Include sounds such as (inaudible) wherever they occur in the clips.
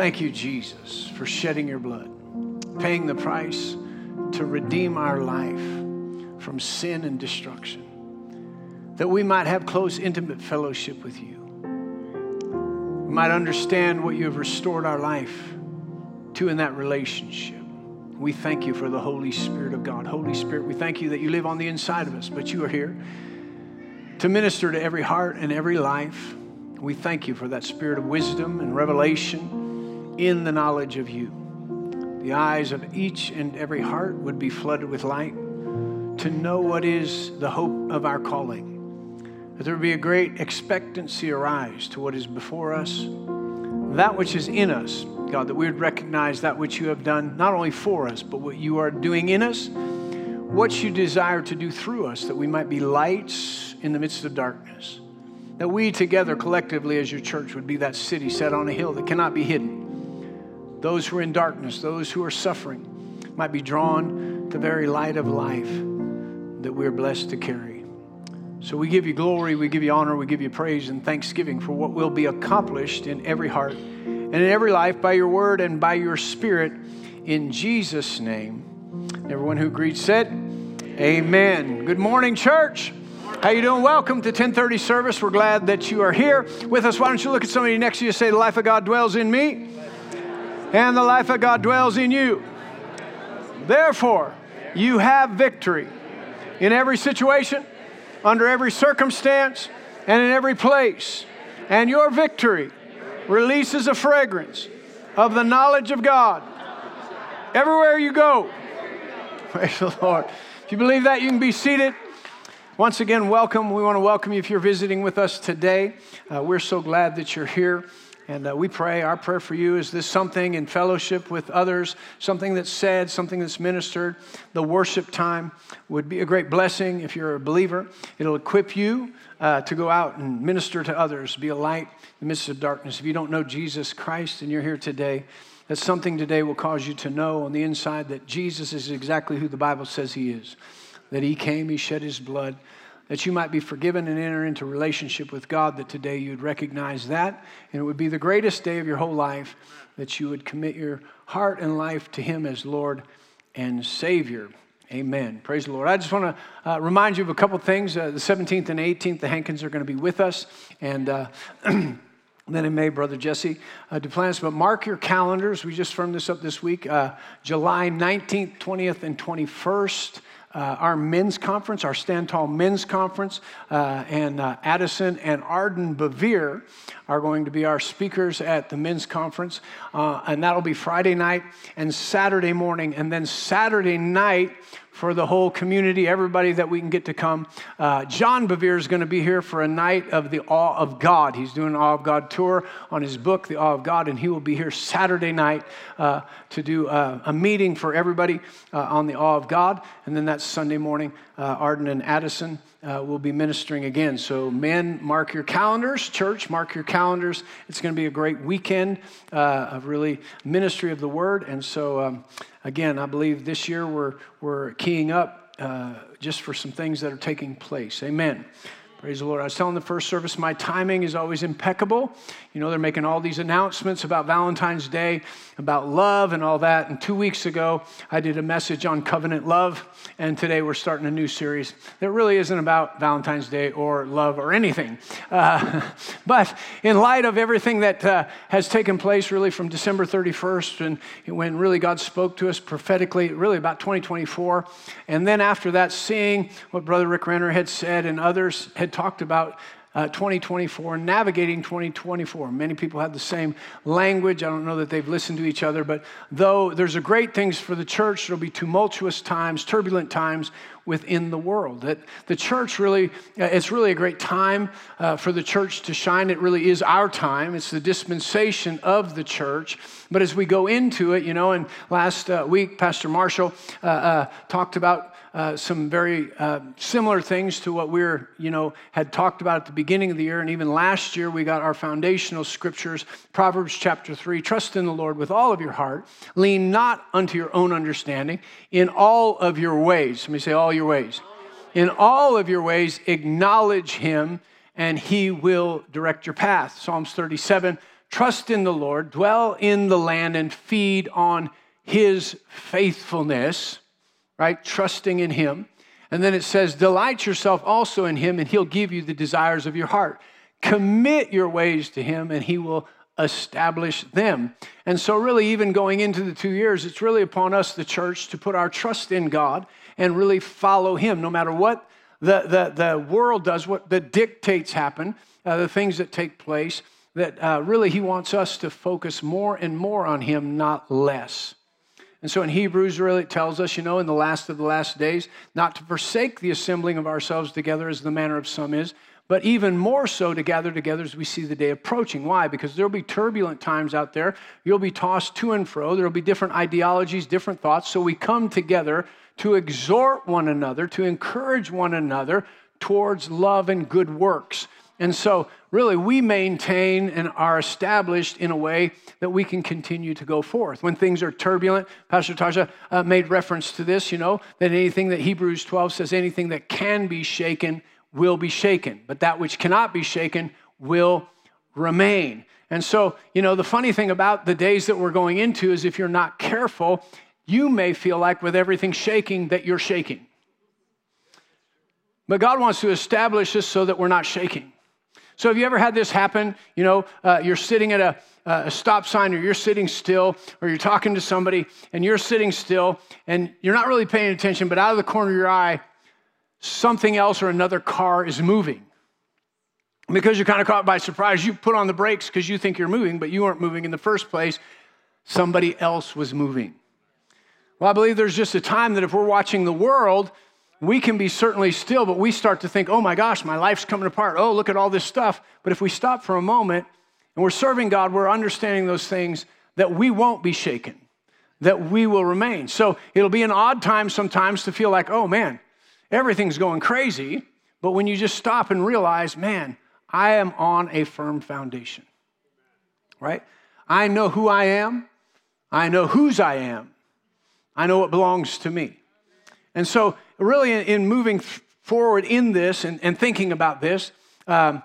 Thank you, Jesus, for shedding your blood, paying the price to redeem our life from sin and destruction, that we might have close, intimate fellowship with you. We might understand what you have restored our life to in that relationship. We thank you for the Holy Spirit of God. Holy Spirit, we thank you that you live on the inside of us, but you are here to minister to every heart and every life. We thank you for that spirit of wisdom and revelation in the knowledge of you. The eyes of each and every heart would be flooded with light to know what is the hope of our calling. That there would be a great expectancy arise to what is before us, that which is in us, God, that we would recognize that which you have done not only for us, but what you are doing in us, what you desire to do through us, that we might be lights in the midst of darkness. That we together, collectively, as your church, would be that city set on a hill that cannot be hidden those who are in darkness, those who are suffering, might be drawn to the very light of life that we're blessed to carry. So we give you glory, we give you honor, we give you praise and thanksgiving for what will be accomplished in every heart and in every life by your word and by your spirit in Jesus' name. Everyone who agreed said, Amen. Good morning, church. How you doing? Welcome to 1030 service. We're glad that you are here with us. Why don't you look at somebody next to you and say, The life of God dwells in me and the life of God dwells in you. Therefore, you have victory in every situation, under every circumstance, and in every place. And your victory releases a fragrance of the knowledge of God everywhere you go. (laughs) Praise the Lord. If you believe that, you can be seated. Once again, welcome. We want to welcome you if you're visiting with us today. Uh, we're so glad that you're here. And uh, we pray, our prayer for you is this something in fellowship with others, something that's said, something that's ministered. The worship time would be a great blessing if you're a believer. It'll equip you uh, to go out and minister to others, be a light in the midst of darkness. If you don't know Jesus Christ and you're here today, that something today will cause you to know on the inside that Jesus is exactly who the Bible says he is. That he came, he shed his blood that you might be forgiven and enter into relationship with God, that today you'd recognize that. And it would be the greatest day of your whole life that you would commit your heart and life to Him as Lord and Savior. Amen. Praise the Lord. I just want to uh, remind you of a couple things. Uh, the 17th and 18th, the Hankins are going to be with us. And uh, (clears throat) then in May, Brother Jesse uh, Duplantis. But mark your calendars. We just firmed this up this week. Uh, July 19th, 20th, and 21st uh, our men's conference, our Stand Tall Men's Conference, uh, and uh, Addison and Arden Bevere are going to be our speakers at the men's conference. Uh, and that'll be Friday night and Saturday morning. And then Saturday night, for the whole community, everybody that we can get to come. Uh, John Bevere is going to be here for a night of the Awe of God. He's doing an Awe of God tour on his book, The Awe of God, and he will be here Saturday night uh, to do uh, a meeting for everybody uh, on the Awe of God. And then that Sunday morning, uh, Arden and Addison uh, will be ministering again. So, men, mark your calendars. Church, mark your calendars. It's going to be a great weekend uh, of really ministry of the word. And so, um, again, I believe this year we're, we're keying up uh, just for some things that are taking place. Amen. Praise the Lord. I was telling the first service, my timing is always impeccable. You know, they're making all these announcements about Valentine's Day, about love and all that. And two weeks ago, I did a message on covenant love. And today we're starting a new series that really isn't about Valentine's Day or love or anything. Uh, (laughs) but in light of everything that uh, has taken place really from December 31st, and when really God spoke to us prophetically, really about 2024. And then after that, seeing what Brother Rick Renner had said and others had had talked about uh, 2024, navigating 2024. Many people have the same language. I don't know that they've listened to each other, but though there's a great things for the church, there'll be tumultuous times, turbulent times within the world. That the church really, uh, it's really a great time uh, for the church to shine. It really is our time. It's the dispensation of the church. But as we go into it, you know, and last uh, week, Pastor Marshall uh, uh, talked about uh, some very uh, similar things to what we're, you know, had talked about at the beginning of the year. And even last year, we got our foundational scriptures Proverbs chapter 3 Trust in the Lord with all of your heart, lean not unto your own understanding, in all of your ways. Let me say, all your ways. In all of your ways, acknowledge him, and he will direct your path. Psalms 37 trust in the Lord, dwell in the land, and feed on his faithfulness, right? Trusting in him. And then it says, Delight yourself also in him, and he'll give you the desires of your heart. Commit your ways to him, and he will establish them. And so, really, even going into the two years, it's really upon us, the church, to put our trust in God and really follow him no matter what the, the, the world does, what the dictates happen, uh, the things that take place, that uh, really he wants us to focus more and more on him, not less. And so in Hebrews, really, it tells us, you know, in the last of the last days, not to forsake the assembling of ourselves together as the manner of some is, but even more so to gather together as we see the day approaching. Why? Because there'll be turbulent times out there. You'll be tossed to and fro. There'll be different ideologies, different thoughts. So we come together to exhort one another, to encourage one another towards love and good works. And so, really, we maintain and are established in a way that we can continue to go forth. When things are turbulent, Pastor Tasha uh, made reference to this, you know, that anything that Hebrews 12 says, anything that can be shaken will be shaken, but that which cannot be shaken will remain. And so, you know, the funny thing about the days that we're going into is if you're not careful, you may feel like with everything shaking that you're shaking. But God wants to establish this so that we're not shaking. So, have you ever had this happen? You know, uh, you're sitting at a, a stop sign, or you're sitting still, or you're talking to somebody, and you're sitting still, and you're not really paying attention, but out of the corner of your eye, something else or another car is moving. Because you're kind of caught by surprise, you put on the brakes because you think you're moving, but you weren't moving in the first place. Somebody else was moving. Well, I believe there's just a time that if we're watching the world, we can be certainly still, but we start to think, oh my gosh, my life's coming apart. Oh, look at all this stuff. But if we stop for a moment and we're serving God, we're understanding those things that we won't be shaken, that we will remain. So it'll be an odd time sometimes to feel like, oh man, everything's going crazy. But when you just stop and realize, man, I am on a firm foundation, right? I know who I am, I know whose I am, I know what belongs to me. And so, really, in, in moving forward in this and, and thinking about this, um,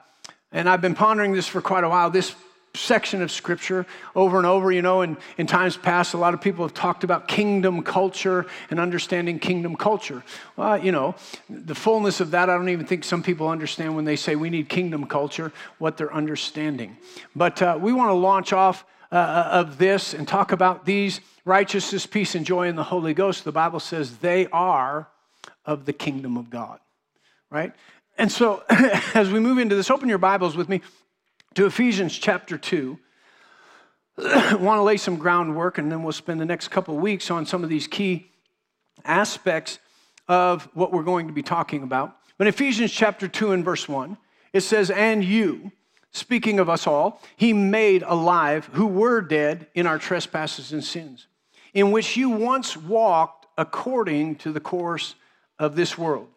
and I've been pondering this for quite a while, this section of scripture over and over. You know, in, in times past, a lot of people have talked about kingdom culture and understanding kingdom culture. Well, you know, the fullness of that, I don't even think some people understand when they say we need kingdom culture, what they're understanding. But uh, we want to launch off uh, uh, of this and talk about these righteousness, peace, and joy in the Holy Ghost, the Bible says they are of the kingdom of God, right? And so (laughs) as we move into this, open your Bibles with me to Ephesians chapter 2. I want to lay some groundwork and then we'll spend the next couple weeks on some of these key aspects of what we're going to be talking about. But Ephesians chapter 2 and verse 1, it says, And you, speaking of us all, he made alive who were dead in our trespasses and sins, in which you once walked according to the course of this world,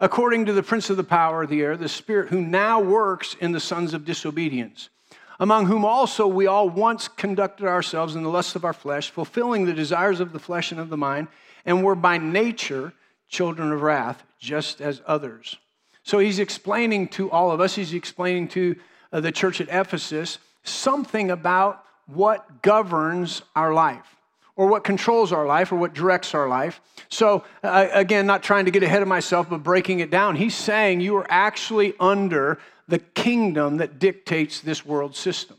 according to the prince of the power of the air, the spirit who now works in the sons of disobedience, among whom also we all once conducted ourselves in the lusts of our flesh, fulfilling the desires of the flesh and of the mind, and were by nature children of wrath, just as others. So he's explaining to all of us, he's explaining to uh, the church at Ephesus something about what governs our life or what controls our life or what directs our life. So, uh, again, not trying to get ahead of myself, but breaking it down, he's saying you are actually under the kingdom that dictates this world system.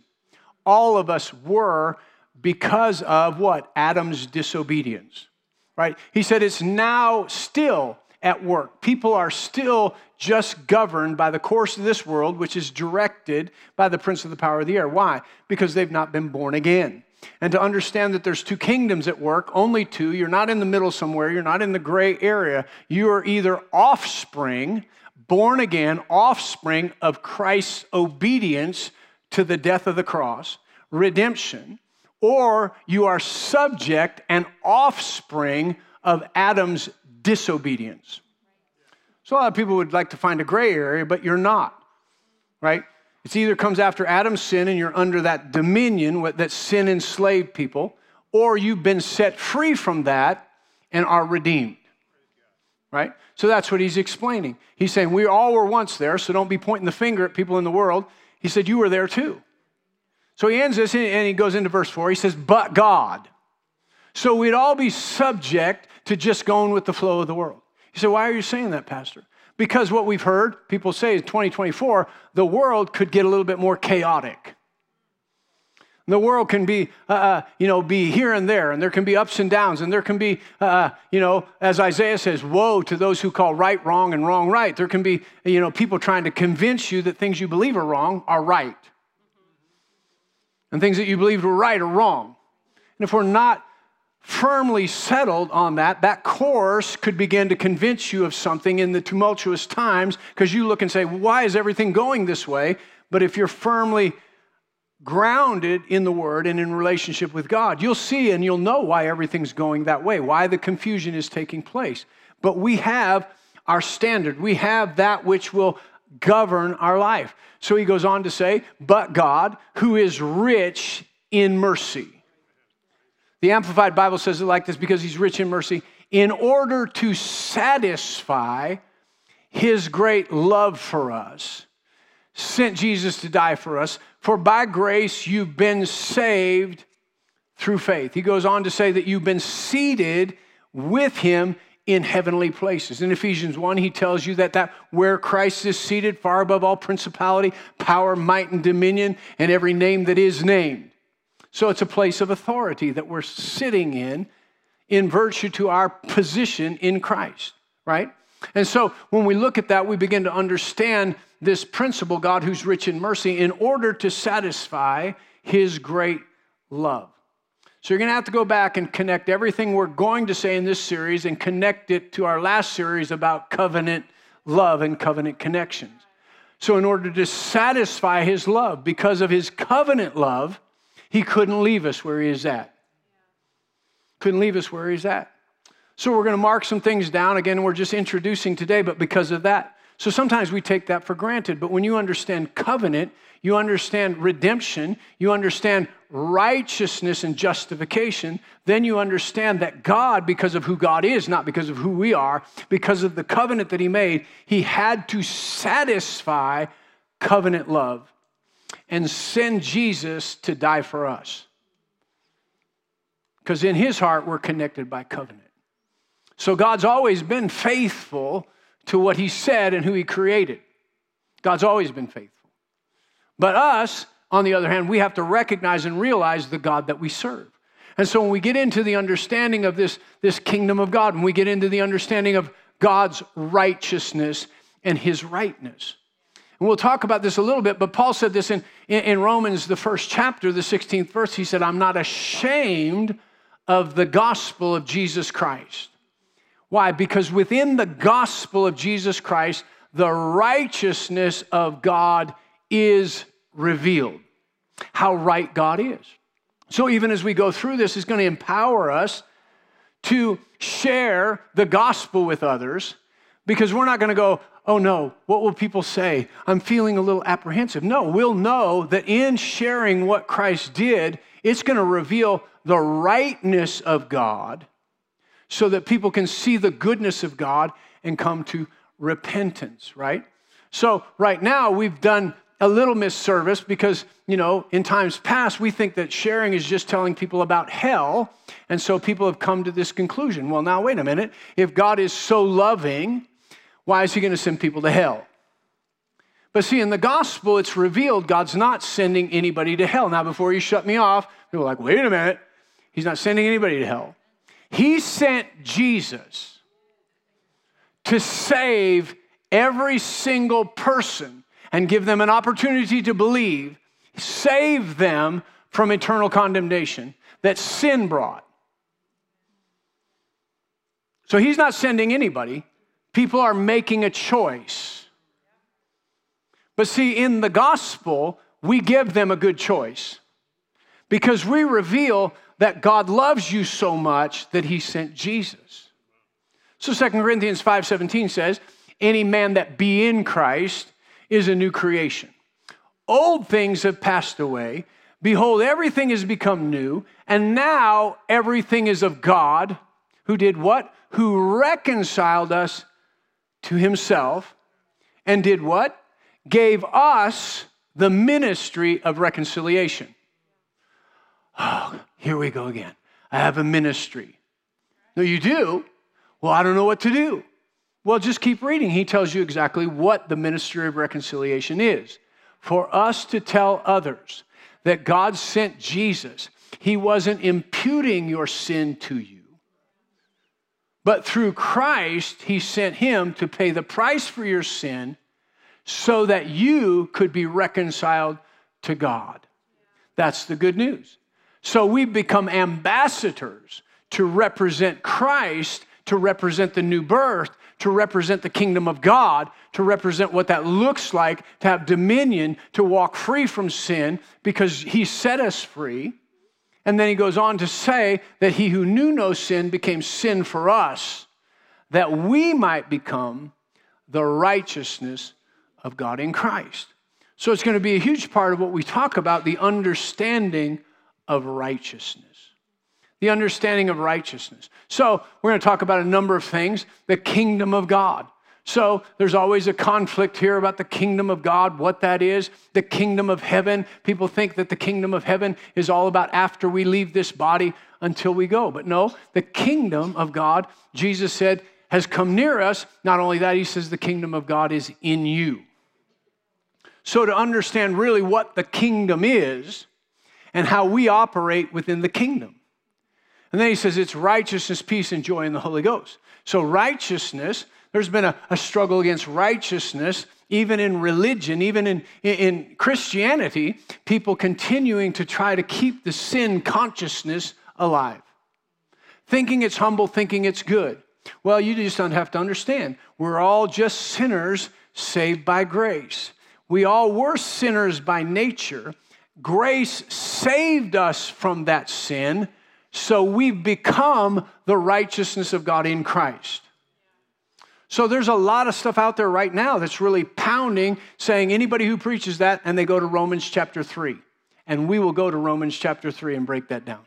All of us were because of what? Adam's disobedience, right? He said it's now still at work. People are still just governed by the course of this world, which is directed by the prince of the power of the air. Why? Because they've not been born again. And to understand that there's two kingdoms at work, only two, you're not in the middle somewhere, you're not in the gray area. You are either offspring, born again, offspring of Christ's obedience to the death of the cross, redemption, or you are subject and offspring of Adam's disobedience. So a lot of people would like to find a gray area, but you're not, right? It's either comes after Adam's sin and you're under that dominion that sin enslaved people, or you've been set free from that and are redeemed. Right? So that's what he's explaining. He's saying, We all were once there, so don't be pointing the finger at people in the world. He said, You were there too. So he ends this and he goes into verse 4. He says, But God. So we'd all be subject to just going with the flow of the world. You say, Why are you saying that, Pastor? Because what we've heard people say is 2024, the world could get a little bit more chaotic. The world can be, uh, uh, you know, be here and there, and there can be ups and downs, and there can be, uh, you know, as Isaiah says, woe to those who call right wrong and wrong right. There can be, you know, people trying to convince you that things you believe are wrong are right, and things that you believed were right are wrong. And if we're not firmly settled on that, that course could begin to convince you of something in the tumultuous times because you look and say, why is everything going this way? But if you're firmly grounded in the Word and in relationship with God, you'll see and you'll know why everything's going that way, why the confusion is taking place. But we have our standard, we have that which will govern our life. So he goes on to say, But God, who is rich in mercy. The Amplified Bible says it like this because he's rich in mercy, in order to satisfy his great love for us, sent Jesus to die for us for by grace you've been saved through faith. He goes on to say that you've been seated with him in heavenly places. In Ephesians 1, he tells you that, that where Christ is seated, far above all principality, power, might, and dominion, and every name that is named. So it's a place of authority that we're sitting in in virtue to our position in Christ, right? And so when we look at that, we begin to understand this principle, God who's rich in mercy, in order to satisfy his great love. So you're going to have to go back and connect everything we're going to say in this series and connect it to our last series about covenant love and covenant connections. So, in order to satisfy his love, because of his covenant love, he couldn't leave us where he is at. Couldn't leave us where he's at. So we're going to mark some things down. Again, we're just introducing today, but because of that. So sometimes we take that for granted. But when you understand covenant, you understand redemption, you understand righteousness and justification, then you understand that God, because of who God is, not because of who we are, because of the covenant that He made, He had to satisfy covenant love and send Jesus to die for us. Because in His heart, we're connected by covenant. So God's always been faithful to what He said and who He created. God's always been faithful. But us, on the other hand, we have to recognize and realize the God that we serve. And so when we get into the understanding of this, this kingdom of God, when we get into the understanding of God's righteousness and his rightness. And we'll talk about this a little bit, but Paul said this in, in Romans, the first chapter, the 16th verse. He said, I'm not ashamed of the gospel of Jesus Christ. Why? Because within the gospel of Jesus Christ, the righteousness of God is revealed. How right God is. So even as we go through this, it's going to empower us to share the gospel with others because we're not going to go, oh no, what will people say? I'm feeling a little apprehensive. No, we'll know that in sharing what Christ did, it's going to reveal the rightness of God so that people can see the goodness of God and come to repentance, right? So, right now, we've done a little misservice because, you know, in times past, we think that sharing is just telling people about hell. And so people have come to this conclusion. Well, now, wait a minute. If God is so loving, why is he going to send people to hell? But see, in the gospel, it's revealed God's not sending anybody to hell. Now, before you shut me off, people are like, wait a minute. He's not sending anybody to hell. He sent Jesus to save every single person and give them an opportunity to believe, save them from eternal condemnation that sin brought. So he's not sending anybody. People are making a choice. But see, in the gospel, we give them a good choice because we reveal that God loves you so much that he sent Jesus. So 2 Corinthians 5:17 says, "Any man that be in Christ is a new creation. Old things have passed away; behold everything has become new, and now everything is of God, who did what? Who reconciled us to himself and did what? Gave us the ministry of reconciliation." Oh, here we go again. I have a ministry. No, you do? Well, I don't know what to do. Well, just keep reading. He tells you exactly what the ministry of reconciliation is. For us to tell others that God sent Jesus, He wasn't imputing your sin to you. But through Christ, He sent Him to pay the price for your sin so that you could be reconciled to God. That's the good news. So we've become ambassadors to represent Christ, to represent the new birth, to represent the kingdom of God, to represent what that looks like, to have dominion, to walk free from sin because he set us free. And then he goes on to say that he who knew no sin became sin for us, that we might become the righteousness of God in Christ. So it's going to be a huge part of what we talk about the understanding of righteousness. The understanding of righteousness. So we're going to talk about a number of things the kingdom of God. So there's always a conflict here about the kingdom of God, what that is, the kingdom of heaven. People think that the kingdom of heaven is all about after we leave this body until we go. But no, the kingdom of God, Jesus said, has come near us. Not only that, he says the kingdom of God is in you. So, to understand really what the kingdom is and how we operate within the kingdom. And then he says it's righteousness, peace, and joy in the Holy Ghost. So, righteousness, there's been a, a struggle against righteousness, even in religion, even in, in Christianity, people continuing to try to keep the sin consciousness alive. Thinking it's humble, thinking it's good. Well, you just don't have to understand. We're all just sinners saved by grace. We all were sinners by nature. Grace saved us from that sin, so we've become the righteousness of God in Christ. So there's a lot of stuff out there right now that's really pounding, saying anybody who preaches that, and they go to Romans chapter 3. And we will go to Romans chapter 3 and break that down.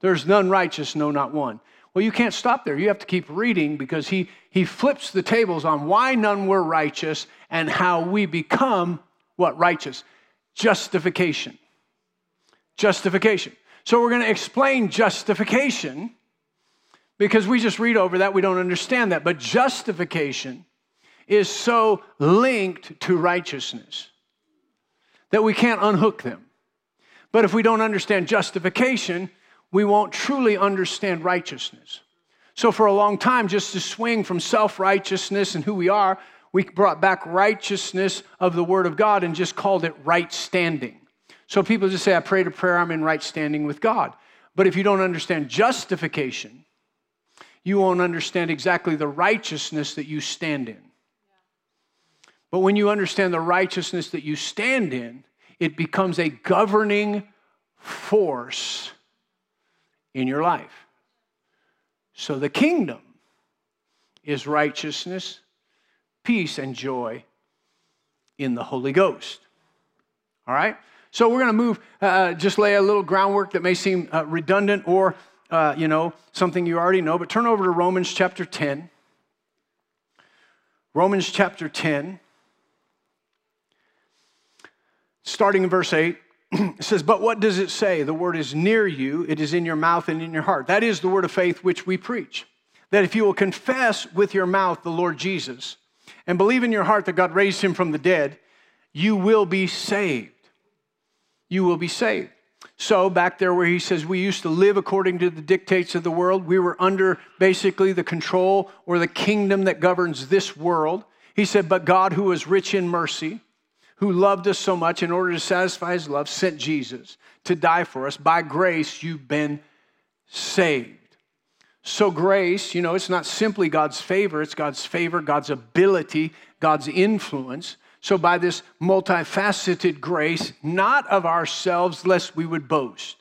There's none righteous, no, not one. Well, you can't stop there. You have to keep reading because he, he flips the tables on why none were righteous and how we become what? Righteous. Justification. Justification. So we're going to explain justification because we just read over that, we don't understand that. But justification is so linked to righteousness that we can't unhook them. But if we don't understand justification, we won't truly understand righteousness. So, for a long time, just to swing from self righteousness and who we are, we brought back righteousness of the Word of God and just called it right standing. So, people just say, I prayed a prayer, I'm in right standing with God. But if you don't understand justification, you won't understand exactly the righteousness that you stand in. But when you understand the righteousness that you stand in, it becomes a governing force in your life. So the kingdom is righteousness, peace, and joy in the Holy Ghost. All right? So we're going to move, uh, just lay a little groundwork that may seem uh, redundant or, uh, you know, something you already know, but turn over to Romans chapter 10. Romans chapter 10, starting in verse 8. (clears throat) it says, But what does it say? The word is near you, it is in your mouth and in your heart. That is the word of faith which we preach. That if you will confess with your mouth the Lord Jesus and believe in your heart that God raised him from the dead, you will be saved. You will be saved. So, back there where he says we used to live according to the dictates of the world, we were under basically the control or the kingdom that governs this world. He said, But God, who is rich in mercy, who loved us so much in order to satisfy his love, sent Jesus to die for us. By grace, you've been saved. So, grace, you know, it's not simply God's favor, it's God's favor, God's ability, God's influence. So, by this multifaceted grace, not of ourselves, lest we would boast.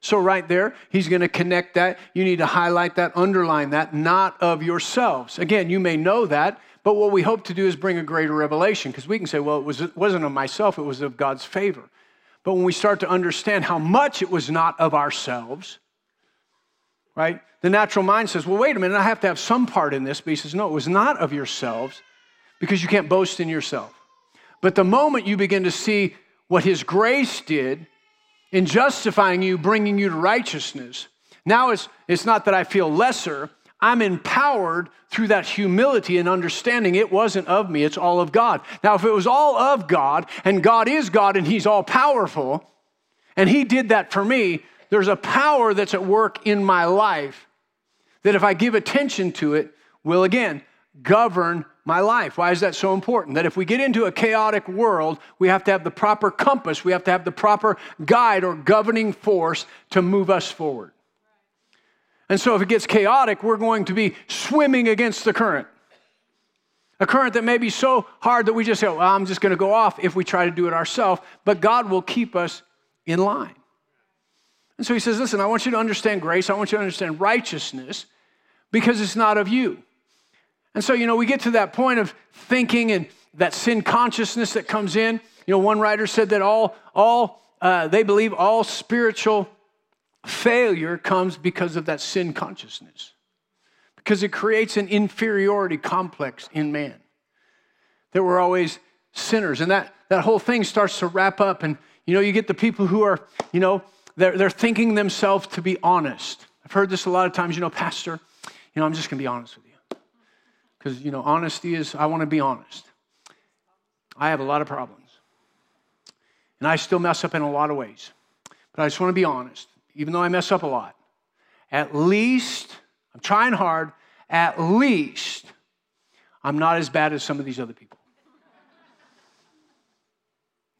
So, right there, he's going to connect that. You need to highlight that, underline that, not of yourselves. Again, you may know that, but what we hope to do is bring a greater revelation because we can say, well, it, was, it wasn't of myself, it was of God's favor. But when we start to understand how much it was not of ourselves, right? The natural mind says, well, wait a minute, I have to have some part in this. But he says, no, it was not of yourselves because you can't boast in yourself. But the moment you begin to see what his grace did in justifying you, bringing you to righteousness. Now it's, it's not that I feel lesser, I'm empowered through that humility and understanding it wasn't of me, it's all of God. Now, if it was all of God, and God is God and He's all powerful, and He did that for me, there's a power that's at work in my life that if I give attention to it, will again govern my life. Why is that so important? That if we get into a chaotic world, we have to have the proper compass, we have to have the proper guide or governing force to move us forward. And so if it gets chaotic, we're going to be swimming against the current. A current that may be so hard that we just say, well, I'm just going to go off if we try to do it ourselves, but God will keep us in line. And so he says, Listen, I want you to understand grace. I want you to understand righteousness because it's not of you. And so, you know, we get to that point of thinking and that sin consciousness that comes in. You know, one writer said that all, all uh, they believe all spiritual failure comes because of that sin consciousness, because it creates an inferiority complex in man. That we're always sinners. And that, that whole thing starts to wrap up. And, you know, you get the people who are, you know, they're, they're thinking themselves to be honest. I've heard this a lot of times, you know, Pastor, you know, I'm just going to be honest with you. Because, you know, honesty is, I want to be honest. I have a lot of problems. And I still mess up in a lot of ways. But I just want to be honest even though I mess up a lot, at least, I'm trying hard, at least I'm not as bad as some of these other people.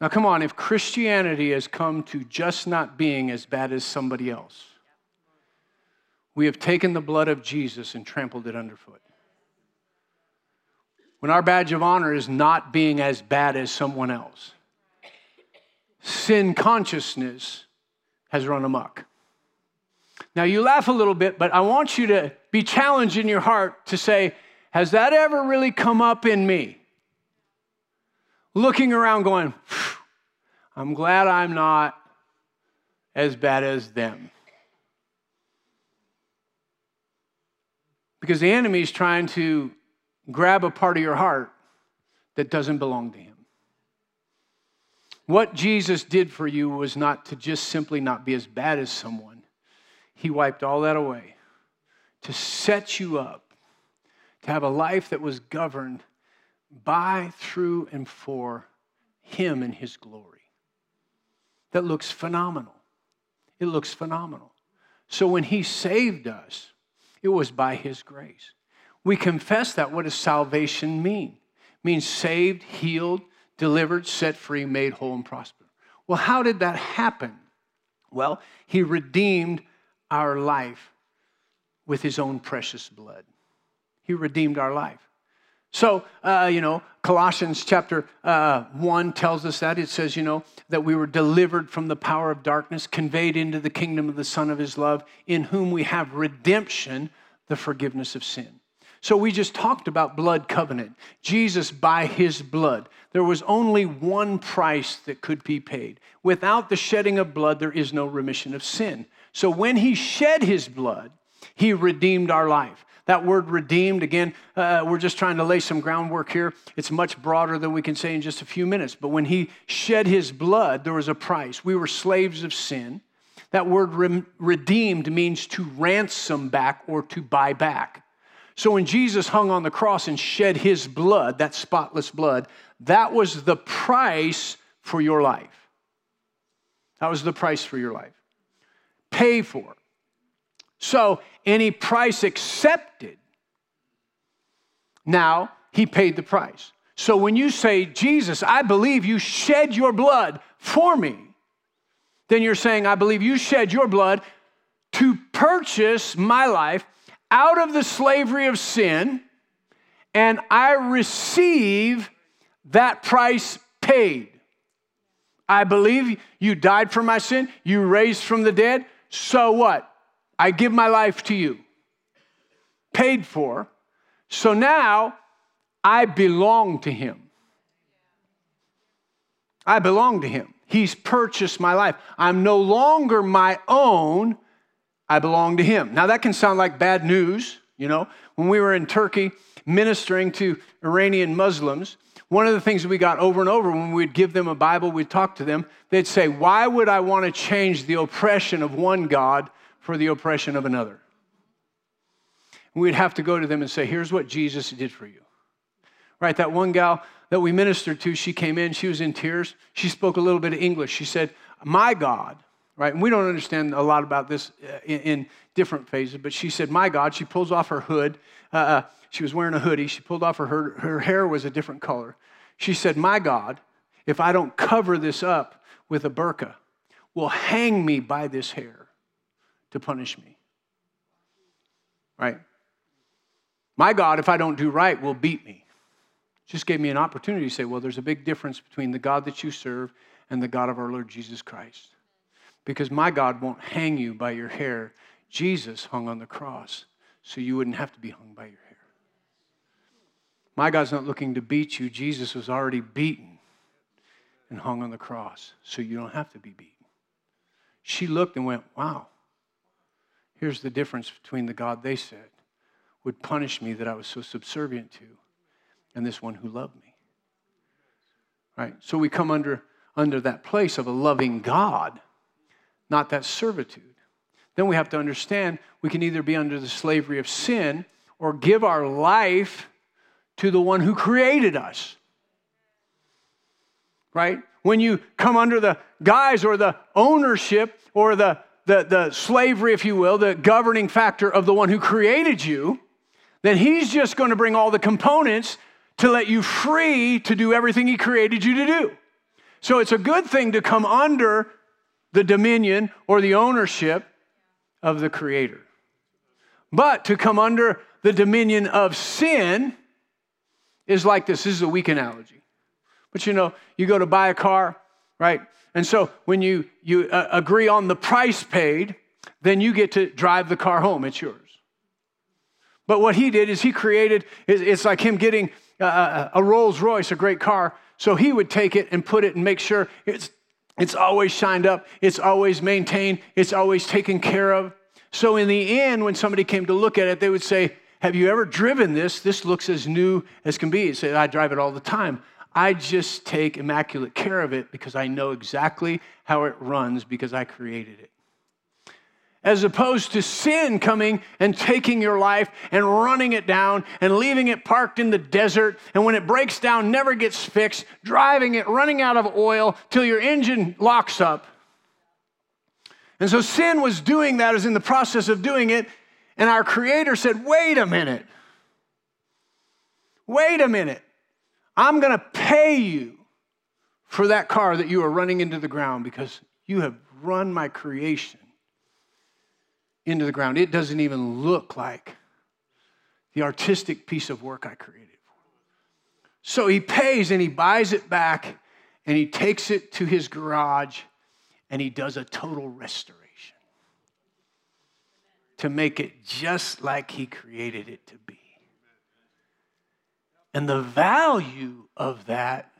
Now, come on, if Christianity has come to just not being as bad as somebody else, we have taken the blood of Jesus and trampled it underfoot. When our badge of honor is not being as bad as someone else, sin consciousness has run amok. Now, you laugh a little bit, but I want you to be challenged in your heart to say, Has that ever really come up in me? Looking around, going, I'm glad I'm not as bad as them. Because the enemy is trying to grab a part of your heart that doesn't belong to him. What Jesus did for you was not to just simply not be as bad as someone, He wiped all that away to set you up to have a life that was governed by, through, and for Him and His glory. That looks phenomenal. It looks phenomenal. So when He saved us, it was by His grace. We confess that. What does salvation mean? It means saved, healed, delivered, set free, made whole, and prosper. Well, how did that happen? Well, he redeemed our life with his own precious blood. He redeemed our life. So, uh, you know, Colossians chapter uh, 1 tells us that. It says, you know, that we were delivered from the power of darkness, conveyed into the kingdom of the Son of his love, in whom we have redemption, the forgiveness of sin. So we just talked about blood covenant. Jesus, by his blood, there was only one price that could be paid. Without the shedding of blood, there is no remission of sin. So when he shed his blood, he redeemed our life. That word redeemed, again, uh, we're just trying to lay some groundwork here. It's much broader than we can say in just a few minutes. But when he shed his blood, there was a price. We were slaves of sin. That word re- redeemed means to ransom back or to buy back. So when Jesus hung on the cross and shed his blood, that spotless blood, that was the price for your life. That was the price for your life. Pay for. So any price accepted, now he paid the price. So when you say, Jesus, I believe you shed your blood for me, then you're saying, I believe you shed your blood to purchase my life out of the slavery of sin and I receive that price paid. I believe you died for my sin, you raised from the dead. So what? I give my life to you. Paid for. So now I belong to him. I belong to him. He's purchased my life. I'm no longer my own. I belong to him. Now, that can sound like bad news. You know, when we were in Turkey ministering to Iranian Muslims, one of the things we got over and over when we'd give them a Bible, we'd talk to them, they'd say, Why would I want to change the oppression of one God for the oppression of another? And we'd have to go to them and say, Here's what Jesus did for you. Right? That one gal that we ministered to, she came in, she was in tears. She spoke a little bit of English. She said, My God, right? And we don't understand a lot about this uh, in, in different phases, but she said, My God, she pulls off her hood. Uh, uh, she was wearing a hoodie. She pulled off her, her, her hair was a different color. She said, My God, if I don't cover this up with a burqa, will hang me by this hair to punish me. Right? My God, if I don't do right, will beat me. Just gave me an opportunity to say, well, there's a big difference between the God that you serve and the God of our Lord Jesus Christ. Because my God won't hang you by your hair. Jesus hung on the cross, so you wouldn't have to be hung by your hair. My God's not looking to beat you. Jesus was already beaten and hung on the cross, so you don't have to be beaten. She looked and went, wow, here's the difference between the God they said would punish me that I was so subservient to and this one who loved me. Right? So we come under, under that place of a loving God, not that servitude. Then we have to understand we can either be under the slavery of sin or give our life to the one who created us. Right? When you come under the guise or the ownership or the, the, the slavery, if you will, the governing factor of the one who created you, then he's just going to bring all the components to let you free to do everything he created you to do. So it's a good thing to come under the dominion or the ownership of the creator. But to come under the dominion of sin is like this. This is a weak analogy. But you know, you go to buy a car, right? And so when you, you uh, agree on the price paid, then you get to drive the car home. It's yours. But what he did is he created, it's like him getting a, a Rolls Royce, a great car. So he would take it and put it and make sure it's, it's always shined up, it's always maintained, it's always taken care of. So in the end, when somebody came to look at it, they would say, Have you ever driven this? This looks as new as can be. Said, I drive it all the time. I just take immaculate care of it because I know exactly how it runs because I created it as opposed to sin coming and taking your life and running it down and leaving it parked in the desert. And when it breaks down, never gets fixed, driving it, running out of oil till your engine locks up. And so sin was doing that, is in the process of doing it. And our Creator said, wait a minute. Wait a minute. I'm going to pay you for that car that you are running into the ground because you have run my creation into the ground. It doesn't even look like the artistic piece of work I created So he pays and he buys it back and he takes it to his garage and he does a total restoration to make it just like he created it to be. And the value of that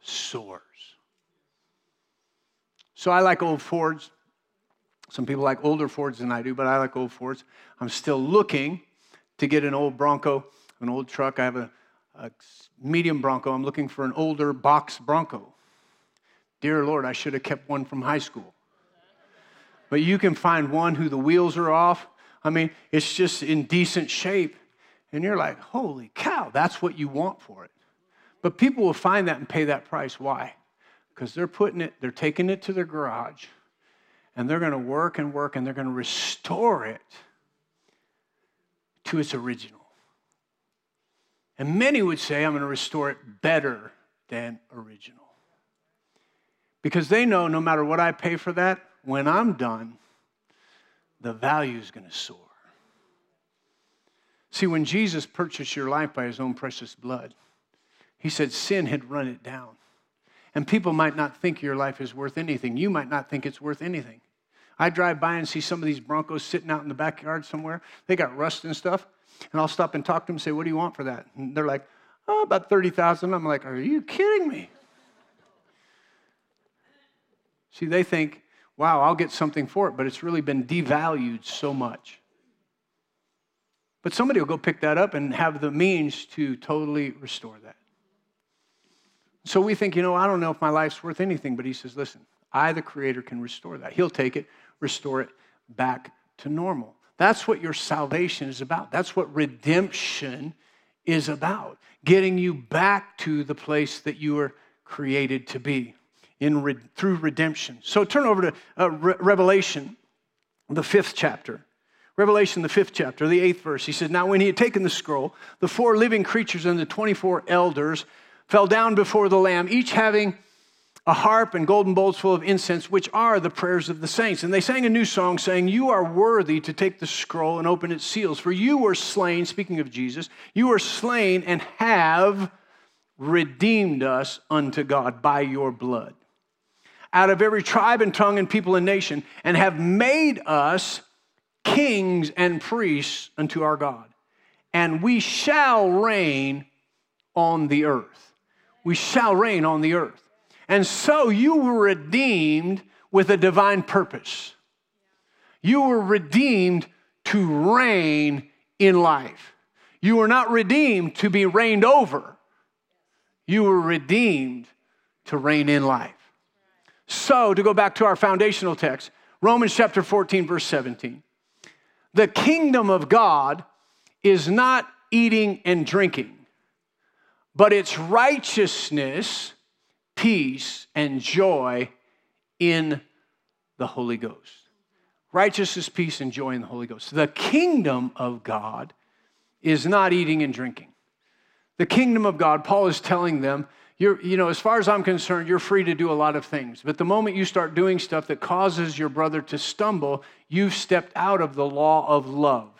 soars. So I like old Fords. Some people like older Fords than I do, but I like old Fords. I'm still looking to get an old Bronco, an old truck. I have a, a medium Bronco. I'm looking for an older box Bronco. Dear Lord, I should have kept one from high school. But you can find one who the wheels are off. I mean, it's just in decent shape. And you're like, holy cow, that's what you want for it. But people will find that and pay that price. Why? Because they're putting it, they're taking it to their garage and they're going to work and work and they're going to restore it to its original. And many would say, I'm going to restore it better than original. Because they know no matter what I pay for that, when I'm done, the value is going to soar. See, when Jesus purchased your life by his own precious blood, he said sin had run it down. And people might not think your life is worth anything. You might not think it's worth anything. I drive by and see some of these Broncos sitting out in the backyard somewhere. They got rust and stuff. And I'll stop and talk to them and say, What do you want for that? And they're like, Oh, about 30,000. I'm like, Are you kidding me? See, they think, Wow, I'll get something for it, but it's really been devalued so much. But somebody will go pick that up and have the means to totally restore that. So we think, you know, I don't know if my life's worth anything, but he says, listen, I, the Creator, can restore that. He'll take it, restore it back to normal. That's what your salvation is about. That's what redemption is about. Getting you back to the place that you were created to be in re- through redemption. So turn over to uh, Re- Revelation, the fifth chapter. Revelation, the fifth chapter, the eighth verse. He says, Now when he had taken the scroll, the four living creatures and the 24 elders fell down before the Lamb, each having a harp and golden bowls full of incense, which are the prayers of the saints. And they sang a new song saying, You are worthy to take the scroll and open its seals, for you were slain, speaking of Jesus, you were slain and have redeemed us unto God by your blood out of every tribe and tongue and people and nation, and have made us kings and priests unto our God. And we shall reign on the earth. We shall reign on the earth. And so you were redeemed with a divine purpose. You were redeemed to reign in life. You were not redeemed to be reigned over. You were redeemed to reign in life. So, to go back to our foundational text, Romans chapter 14, verse 17. The kingdom of God is not eating and drinking, but it's righteousness, peace, and joy in the Holy Ghost. Righteousness, peace, and joy in the Holy Ghost. The kingdom of God is not eating and drinking. The kingdom of God, Paul is telling them, you're, you know, as far as I'm concerned, you're free to do a lot of things. But the moment you start doing stuff that causes your brother to stumble, you've stepped out of the law of love.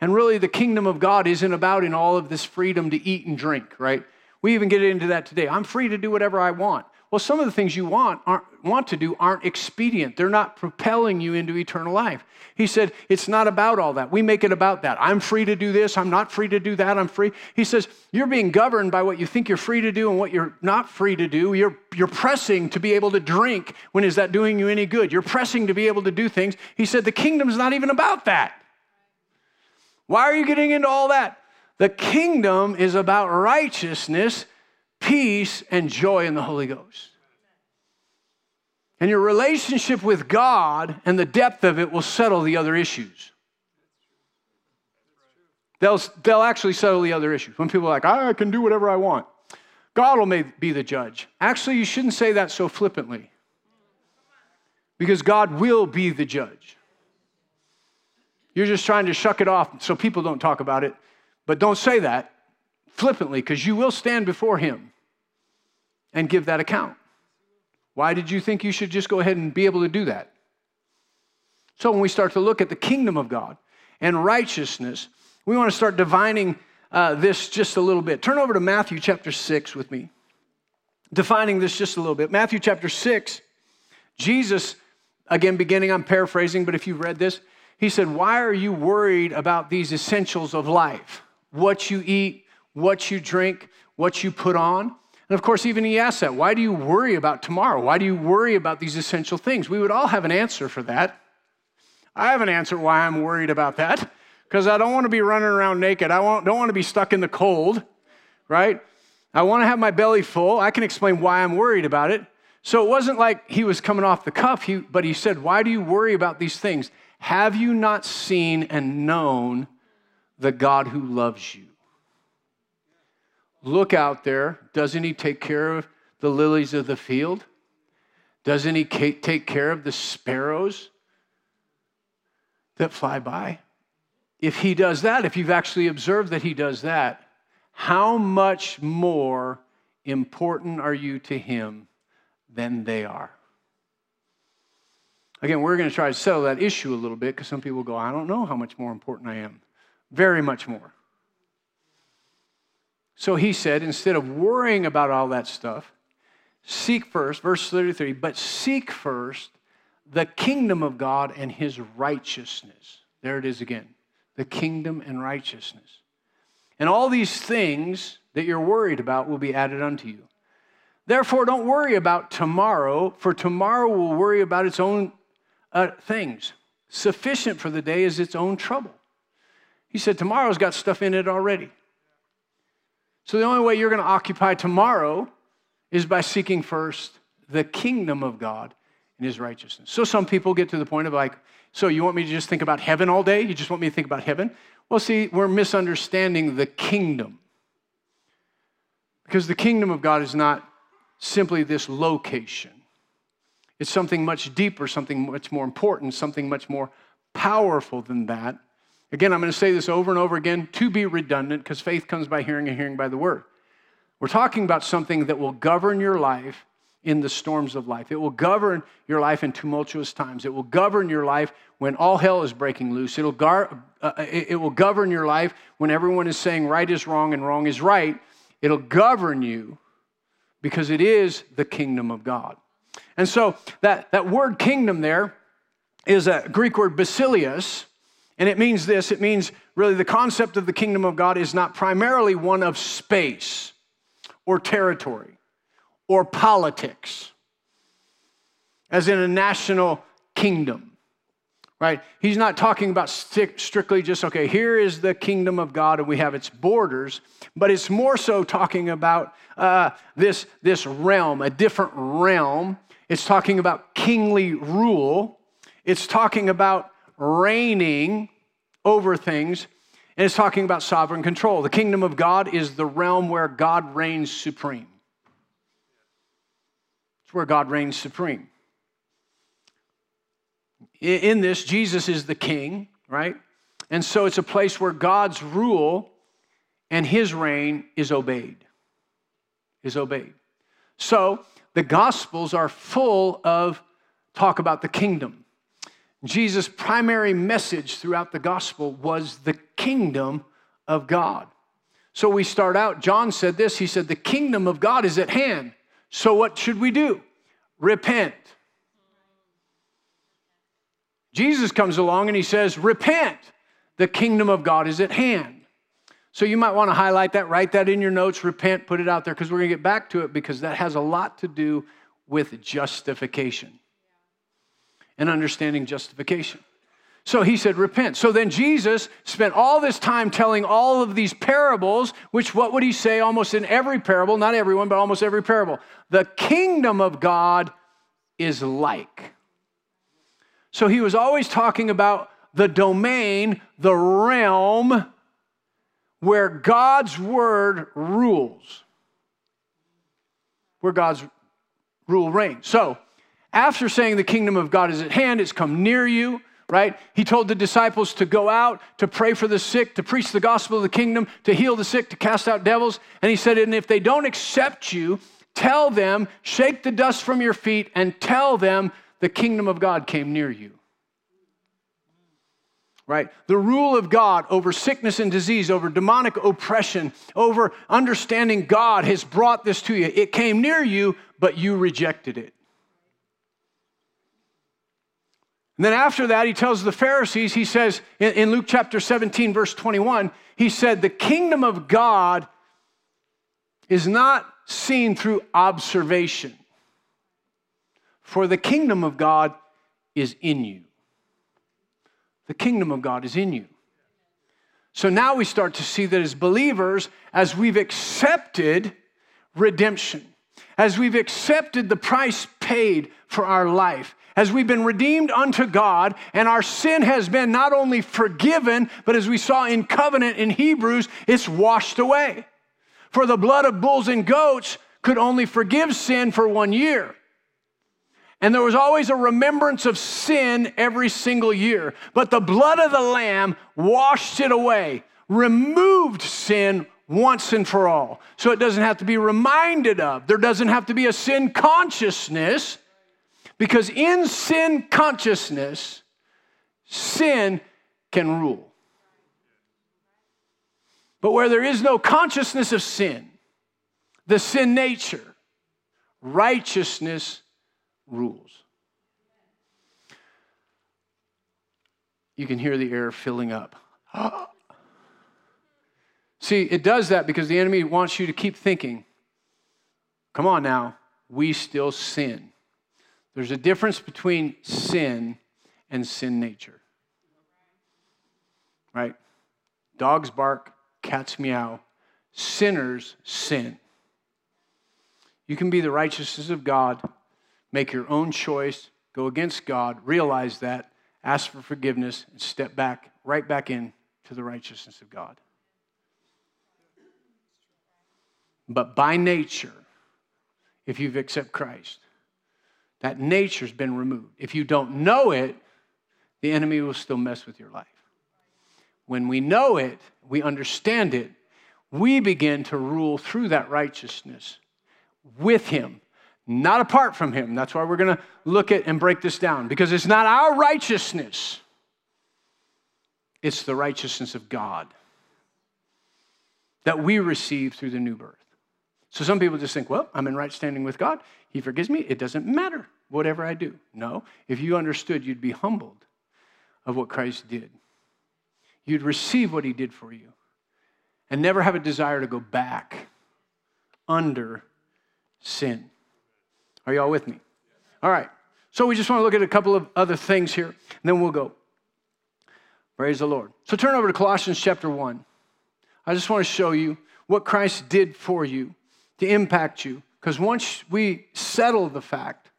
And really, the kingdom of God isn't about in all of this freedom to eat and drink, right? We even get into that today. I'm free to do whatever I want. Well, some of the things you want, want to do aren't expedient. They're not propelling you into eternal life. He said, it's not about all that. We make it about that. I'm free to do this. I'm not free to do that. I'm free. He says, you're being governed by what you think you're free to do and what you're not free to do. You're, you're pressing to be able to drink when is that doing you any good? You're pressing to be able to do things. He said, the kingdom's not even about that. Why are you getting into all that? The kingdom is about righteousness peace, and joy in the Holy Ghost. And your relationship with God and the depth of it will settle the other issues. They'll, they'll actually settle the other issues. When people are like, I can do whatever I want, God will be the judge. Actually, you shouldn't say that so flippantly because God will be the judge. You're just trying to shuck it off so people don't talk about it, but don't say that flippantly because you will stand before Him and give that account. Why did you think you should just go ahead and be able to do that? So, when we start to look at the kingdom of God and righteousness, we want to start divining uh, this just a little bit. Turn over to Matthew chapter 6 with me. Defining this just a little bit. Matthew chapter 6, Jesus, again, beginning, I'm paraphrasing, but if you've read this, he said, Why are you worried about these essentials of life? What you eat, what you drink, what you put on? And of course, even he asked that why do you worry about tomorrow? Why do you worry about these essential things? We would all have an answer for that. I have an answer why I'm worried about that because I don't want to be running around naked. I don't want to be stuck in the cold, right? I want to have my belly full. I can explain why I'm worried about it. So it wasn't like he was coming off the cuff, he, but he said, Why do you worry about these things? Have you not seen and known the God who loves you? Look out there. Doesn't he take care of the lilies of the field? Doesn't he take care of the sparrows that fly by? If he does that, if you've actually observed that he does that, how much more important are you to him than they are? Again, we're going to try to settle that issue a little bit because some people go, I don't know how much more important I am. Very much more. So he said, instead of worrying about all that stuff, seek first, verse 33, but seek first the kingdom of God and his righteousness. There it is again the kingdom and righteousness. And all these things that you're worried about will be added unto you. Therefore, don't worry about tomorrow, for tomorrow will worry about its own uh, things. Sufficient for the day is its own trouble. He said, Tomorrow's got stuff in it already. So the only way you're going to occupy tomorrow is by seeking first the kingdom of God and his righteousness. So some people get to the point of like, so you want me to just think about heaven all day? You just want me to think about heaven? Well, see, we're misunderstanding the kingdom. Because the kingdom of God is not simply this location. It's something much deeper, something much more important, something much more powerful than that. Again, I'm going to say this over and over again to be redundant because faith comes by hearing and hearing by the word. We're talking about something that will govern your life in the storms of life. It will govern your life in tumultuous times. It will govern your life when all hell is breaking loose. It'll gar- uh, it, it will govern your life when everyone is saying right is wrong and wrong is right. It'll govern you because it is the kingdom of God. And so that, that word kingdom there is a Greek word basileus, and it means this it means really the concept of the kingdom of God is not primarily one of space or territory or politics, as in a national kingdom. Right? He's not talking about strictly just, okay, here is the kingdom of God and we have its borders, but it's more so talking about uh, this, this realm, a different realm. It's talking about kingly rule, it's talking about reigning over things, and it's talking about sovereign control. The kingdom of God is the realm where God reigns supreme It's where God reigns supreme. In this, Jesus is the king, right? And so it's a place where God's rule and his reign is obeyed. Is obeyed. So the Gospels are full of talk about the kingdom. Jesus' primary message throughout the Gospel was the kingdom of God. So we start out, John said this he said, The kingdom of God is at hand. So, what should we do? Repent. Jesus comes along and he says, Repent. The kingdom of God is at hand. So, you might want to highlight that, write that in your notes, repent, put it out there, because we're going to get back to it because that has a lot to do with justification and understanding justification. So he said, repent. So then Jesus spent all this time telling all of these parables, which what would he say almost in every parable? Not everyone, but almost every parable. The kingdom of God is like. So he was always talking about the domain, the realm where God's word rules, where God's rule reigns. So after saying the kingdom of God is at hand, it's come near you right? He told the disciples to go out, to pray for the sick, to preach the gospel of the kingdom, to heal the sick, to cast out devils. And he said, and if they don't accept you, tell them, shake the dust from your feet, and tell them the kingdom of God came near you. Right? The rule of God over sickness and disease, over demonic oppression, over understanding God has brought this to you. It came near you, but you rejected it. And then after that, he tells the Pharisees, he says in, in Luke chapter 17, verse 21, he said, The kingdom of God is not seen through observation, for the kingdom of God is in you. The kingdom of God is in you. So now we start to see that as believers, as we've accepted redemption, as we've accepted the price paid for our life, as we've been redeemed unto God, and our sin has been not only forgiven, but as we saw in covenant in Hebrews, it's washed away. For the blood of bulls and goats could only forgive sin for one year. And there was always a remembrance of sin every single year. But the blood of the Lamb washed it away, removed sin once and for all. So it doesn't have to be reminded of. There doesn't have to be a sin consciousness because in sin consciousness, sin can rule. But where there is no consciousness of sin, the sin nature, righteousness rules. You can hear the air filling up. (gasps) See, it does that because the enemy wants you to keep thinking, come on now, we still sin. There's a difference between sin and sin nature. Right? Dogs bark, cats meow, sinners sin. You can be the righteousness of God, make your own choice, go against God, realize that, ask for forgiveness, and step back, right back in to the righteousness of God. But by nature, if you've accepted Christ, that nature's been removed. If you don't know it, the enemy will still mess with your life. When we know it, we understand it, we begin to rule through that righteousness with him, not apart from him. That's why we're going to look at and break this down because it's not our righteousness, it's the righteousness of God that we receive through the new birth. So some people just think, well, I'm in right standing with God. He forgives me. It doesn't matter whatever I do. No, if you understood, you'd be humbled of what Christ did. You'd receive what he did for you and never have a desire to go back under sin. Are y'all with me? All right. So we just want to look at a couple of other things here, and then we'll go. Praise the Lord. So turn over to Colossians chapter 1. I just want to show you what Christ did for you to impact you. Because once we settle the fact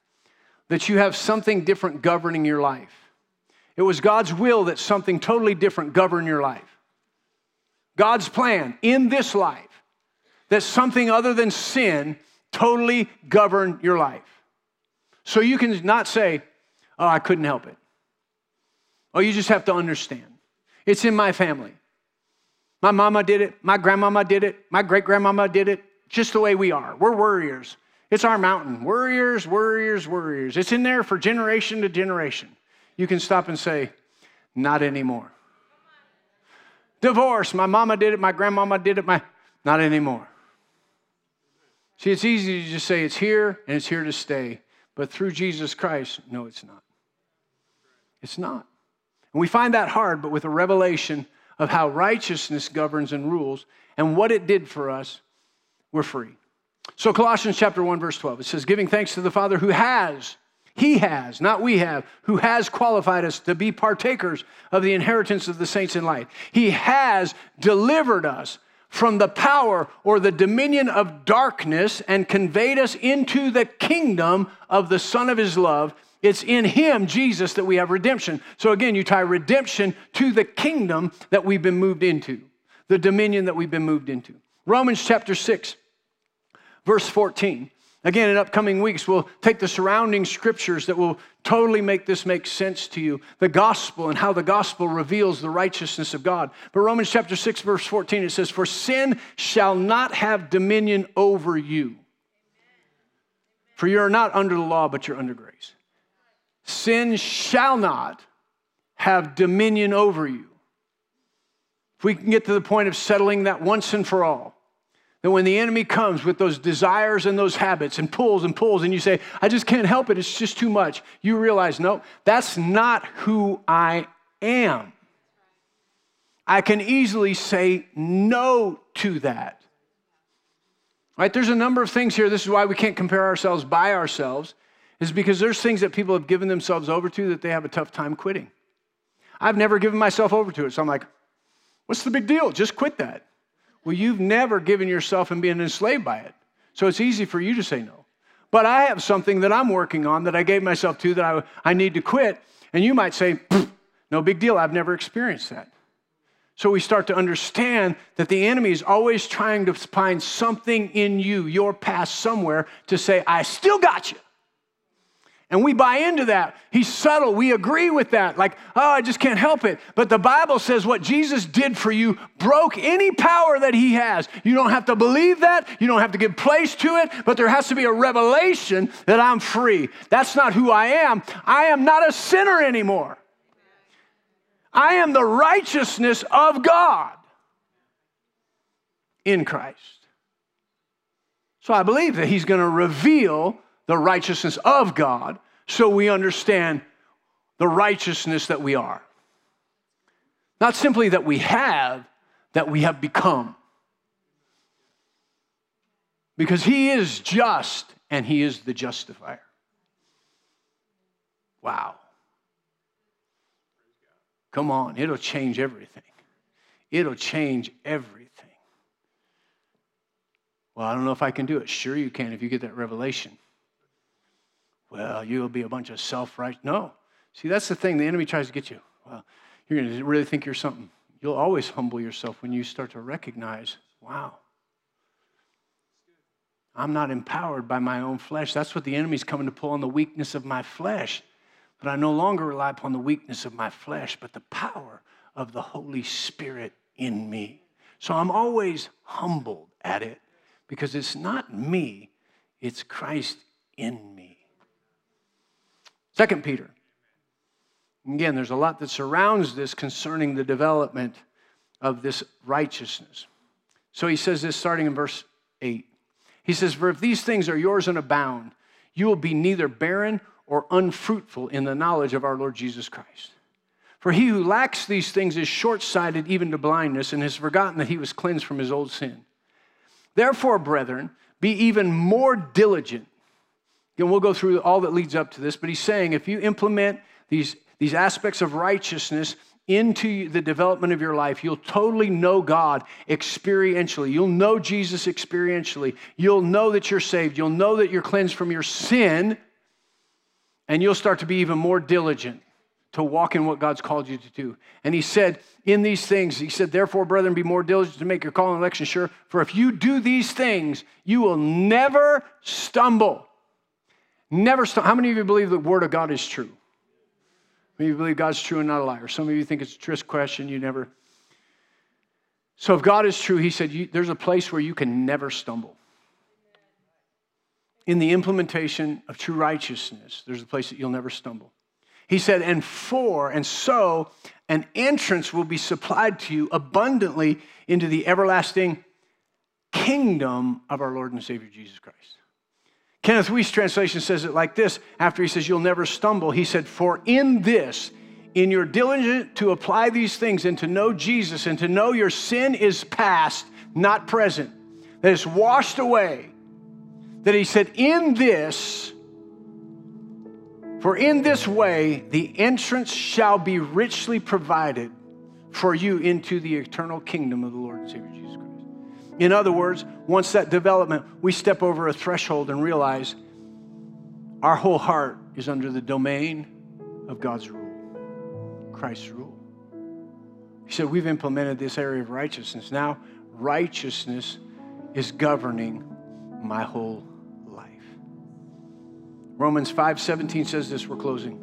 that you have something different governing your life, it was God's will that something totally different govern your life. God's plan in this life that something other than sin totally govern your life. So you can not say, Oh, I couldn't help it. Oh, you just have to understand. It's in my family. My mama did it. My grandmama did it. My great grandmama did it. Just the way we are. We're warriors. It's our mountain. Warriors, warriors, warriors. It's in there for generation to generation. You can stop and say, Not anymore. Divorce. My mama did it. My grandmama did it. My, not anymore. See, it's easy to just say it's here and it's here to stay. But through Jesus Christ, no, it's not. It's not. And we find that hard, but with a revelation of how righteousness governs and rules and what it did for us, we're free. So, Colossians chapter 1, verse 12, it says, Giving thanks to the Father who has he has, not we have, who has qualified us to be partakers of the inheritance of the saints in light. He has delivered us from the power or the dominion of darkness and conveyed us into the kingdom of the Son of His love. It's in Him, Jesus, that we have redemption. So again, you tie redemption to the kingdom that we've been moved into, the dominion that we've been moved into. Romans chapter 6, verse 14. Again, in upcoming weeks, we'll take the surrounding scriptures that will totally make this make sense to you the gospel and how the gospel reveals the righteousness of God. But Romans chapter 6, verse 14, it says, For sin shall not have dominion over you. For you are not under the law, but you're under grace. Sin shall not have dominion over you. If we can get to the point of settling that once and for all, that when the enemy comes with those desires and those habits and pulls and pulls, and you say, I just can't help it, it's just too much, you realize, no, that's not who I am. I can easily say no to that. Right? There's a number of things here. This is why we can't compare ourselves by ourselves, is because there's things that people have given themselves over to that they have a tough time quitting. I've never given myself over to it. So I'm like, what's the big deal? Just quit that. Well, you've never given yourself and been enslaved by it. So it's easy for you to say no. But I have something that I'm working on that I gave myself to that I, I need to quit. And you might say, no big deal, I've never experienced that. So we start to understand that the enemy is always trying to find something in you, your past somewhere, to say, I still got you. And we buy into that. He's subtle. We agree with that. Like, oh, I just can't help it. But the Bible says what Jesus did for you broke any power that he has. You don't have to believe that. You don't have to give place to it. But there has to be a revelation that I'm free. That's not who I am. I am not a sinner anymore. I am the righteousness of God in Christ. So I believe that he's going to reveal the righteousness of God so we understand the righteousness that we are. Not simply that we have, that we have become. Because He is just and He is the justifier. Wow. Come on, it'll change everything. It'll change everything. Well, I don't know if I can do it. Sure, you can if you get that revelation. Well, you'll be a bunch of self right. No. See, that's the thing. The enemy tries to get you. Well, you're going to really think you're something. You'll always humble yourself when you start to recognize, wow, I'm not empowered by my own flesh. That's what the enemy's coming to pull on the weakness of my flesh. But I no longer rely upon the weakness of my flesh, but the power of the Holy Spirit in me. So I'm always humbled at it because it's not me, it's Christ in me. Second Peter. Again, there's a lot that surrounds this concerning the development of this righteousness. So he says this starting in verse 8. He says, For if these things are yours and abound, you will be neither barren or unfruitful in the knowledge of our Lord Jesus Christ. For he who lacks these things is short sighted even to blindness and has forgotten that he was cleansed from his old sin. Therefore, brethren, be even more diligent. And we'll go through all that leads up to this, but he's saying if you implement these, these aspects of righteousness into the development of your life, you'll totally know God experientially. You'll know Jesus experientially. You'll know that you're saved. You'll know that you're cleansed from your sin, and you'll start to be even more diligent to walk in what God's called you to do. And he said, in these things, he said, therefore, brethren, be more diligent to make your call and election sure. For if you do these things, you will never stumble. Never stumble. How many of you believe the word of God is true? Maybe you believe God's true and not a liar. Some of you think it's a trick question. You never. So if God is true, he said, there's a place where you can never stumble. In the implementation of true righteousness, there's a place that you'll never stumble. He said, and for, and so an entrance will be supplied to you abundantly into the everlasting kingdom of our Lord and Savior Jesus Christ. Kenneth Wuest translation says it like this after he says, You'll never stumble. He said, For in this, in your diligence to apply these things and to know Jesus and to know your sin is past, not present, that is washed away, that he said, In this, for in this way the entrance shall be richly provided for you into the eternal kingdom of the Lord and Savior Jesus Christ. In other words, once that development, we step over a threshold and realize our whole heart is under the domain of God's rule, Christ's rule. He said, We've implemented this area of righteousness. Now, righteousness is governing my whole life. Romans 5 17 says this, we're closing.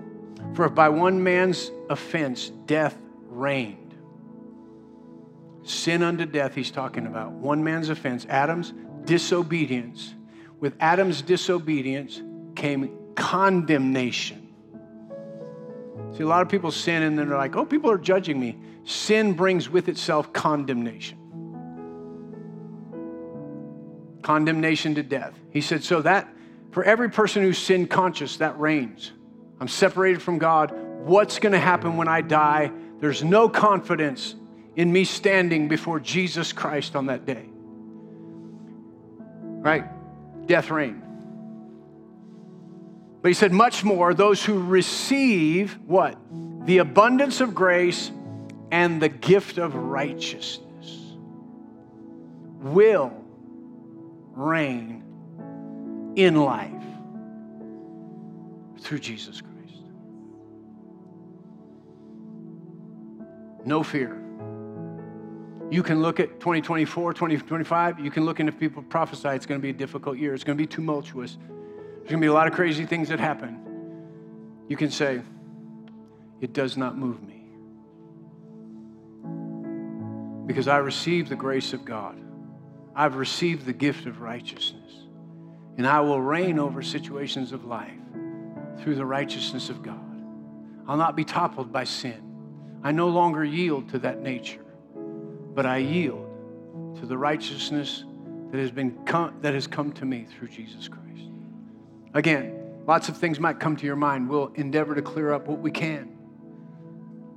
For if by one man's offense death reigned, sin unto death, he's talking about. One man's offense, Adam's disobedience. With Adam's disobedience came condemnation. See, a lot of people sin and then they're like, oh, people are judging me. Sin brings with itself condemnation. Condemnation to death. He said, so that for every person who's sin conscious, that reigns. I'm separated from God. What's going to happen when I die? There's no confidence in me standing before Jesus Christ on that day. Right? Death reigned. But he said, much more, those who receive what? The abundance of grace and the gift of righteousness will reign in life through Jesus Christ. No fear. You can look at 2024, 2025, you can look if people prophesy it's going to be a difficult year, it's going to be tumultuous, there's going to be a lot of crazy things that happen. You can say, It does not move me. Because I received the grace of God, I've received the gift of righteousness, and I will reign over situations of life through the righteousness of God. I'll not be toppled by sin. I no longer yield to that nature but I yield to the righteousness that has, been come, that has come to me through Jesus Christ. Again, lots of things might come to your mind. We'll endeavor to clear up what we can.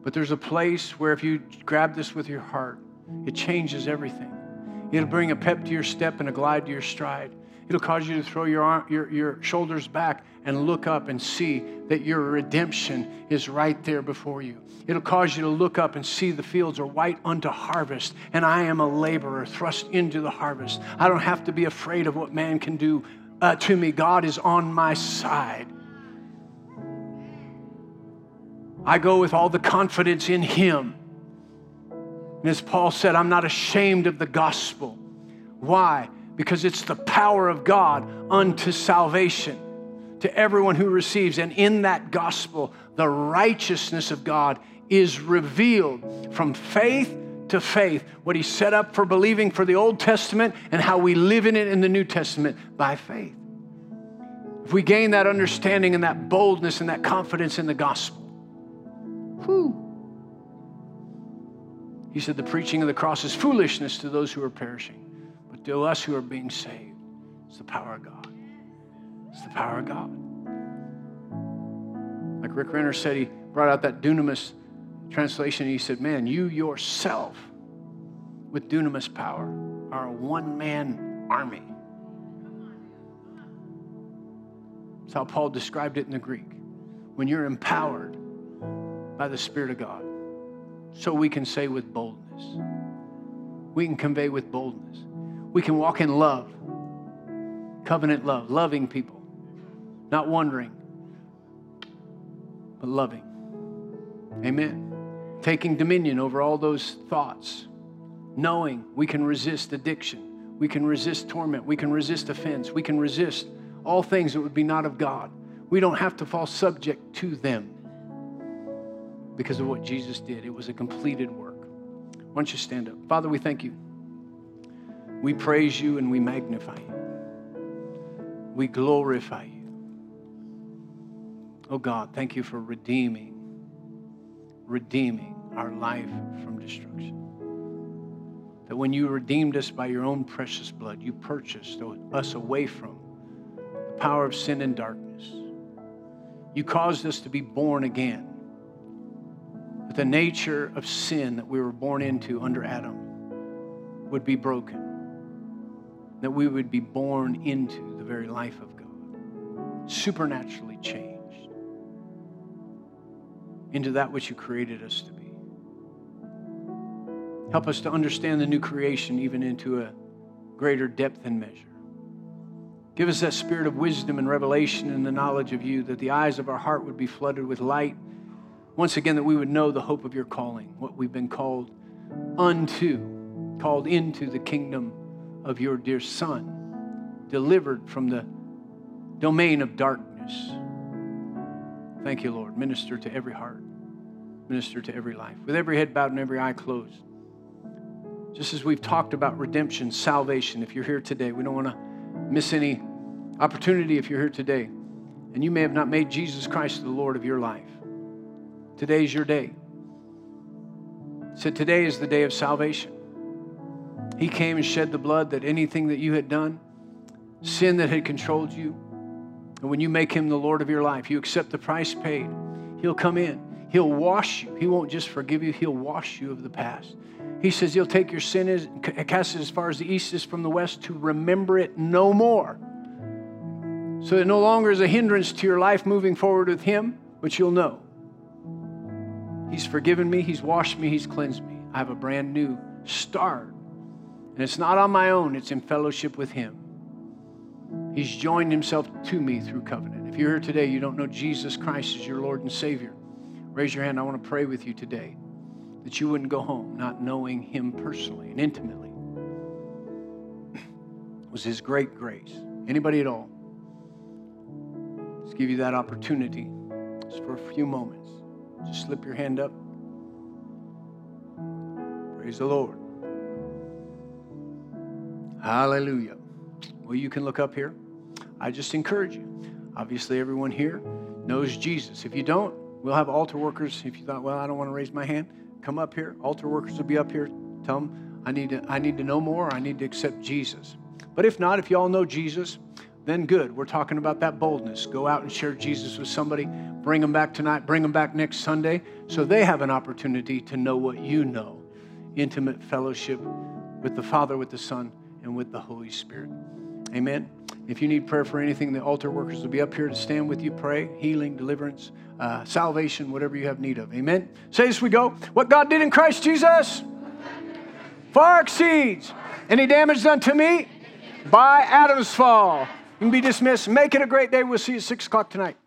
But there's a place where if you grab this with your heart, it changes everything. It'll bring a pep to your step and a glide to your stride. It'll cause you to throw your, arm, your, your shoulders back and look up and see that your redemption is right there before you. It'll cause you to look up and see the fields are white unto harvest, and I am a laborer thrust into the harvest. I don't have to be afraid of what man can do uh, to me. God is on my side. I go with all the confidence in Him. And as Paul said, I'm not ashamed of the gospel. Why? Because it's the power of God unto salvation to everyone who receives. And in that gospel, the righteousness of God is revealed from faith to faith. What He set up for believing for the Old Testament and how we live in it in the New Testament by faith. If we gain that understanding and that boldness and that confidence in the gospel, whew, he said, The preaching of the cross is foolishness to those who are perishing, to us who are being saved, it's the power of God. It's the power of God. Like Rick Renner said, he brought out that dunamis translation. And he said, Man, you yourself, with dunamis power, are a one man army. That's how Paul described it in the Greek. When you're empowered by the Spirit of God so we can say with boldness. We can convey with boldness. We can walk in love, covenant love, loving people, not wondering, but loving. Amen. Taking dominion over all those thoughts, knowing we can resist addiction, we can resist torment, we can resist offense, we can resist all things that would be not of God. We don't have to fall subject to them because of what Jesus did. It was a completed work. Why don't you stand up? Father, we thank you. We praise you and we magnify you. We glorify you. Oh God, thank you for redeeming, redeeming our life from destruction. That when you redeemed us by your own precious blood, you purchased us away from the power of sin and darkness. You caused us to be born again that the nature of sin that we were born into under Adam would be broken, that we would be born into the very life of God, supernaturally changed into that which you created us to be. Help us to understand the new creation even into a greater depth and measure. Give us that spirit of wisdom and revelation and the knowledge of you, that the eyes of our heart would be flooded with light once again, that we would know the hope of your calling, what we've been called unto, called into the kingdom of your dear Son, delivered from the domain of darkness. Thank you, Lord. Minister to every heart, minister to every life. With every head bowed and every eye closed. Just as we've talked about redemption, salvation, if you're here today, we don't want to miss any opportunity if you're here today. And you may have not made Jesus Christ the Lord of your life. Today's your day. So today is the day of salvation. He came and shed the blood that anything that you had done, sin that had controlled you, and when you make him the Lord of your life, you accept the price paid, he'll come in. He'll wash you. He won't just forgive you, he'll wash you of the past. He says he'll take your sin and cast it as far as the east is from the west to remember it no more. So it no longer is a hindrance to your life moving forward with him, but you'll know He's forgiven me, He's washed me, He's cleansed me. I have a brand new start. And it's not on my own, it's in fellowship with Him. He's joined Himself to me through covenant. If you're here today, you don't know Jesus Christ as your Lord and Savior, raise your hand. I want to pray with you today that you wouldn't go home not knowing Him personally and intimately. it was His great grace. Anybody at all? Let's give you that opportunity just for a few moments. Just slip your hand up. Praise the Lord. Hallelujah. Well, you can look up here. I just encourage you. Obviously, everyone here knows Jesus. If you don't, we'll have altar workers. If you thought, well, I don't want to raise my hand, come up here. Altar workers will be up here. Tell them, I need to, I need to know more. I need to accept Jesus. But if not, if you all know Jesus, then good. We're talking about that boldness. Go out and share Jesus with somebody. Bring them back tonight. Bring them back next Sunday so they have an opportunity to know what you know intimate fellowship with the Father, with the Son, and with the Holy Spirit. Amen. If you need prayer for anything, the altar workers will be up here to stand with you, pray, healing, deliverance, uh, salvation, whatever you have need of. Amen. Say this we go. What God did in Christ Jesus far exceeds any damage done to me by Adam's fall. You can be dismissed. Make it a great day. We'll see you at 6 o'clock tonight.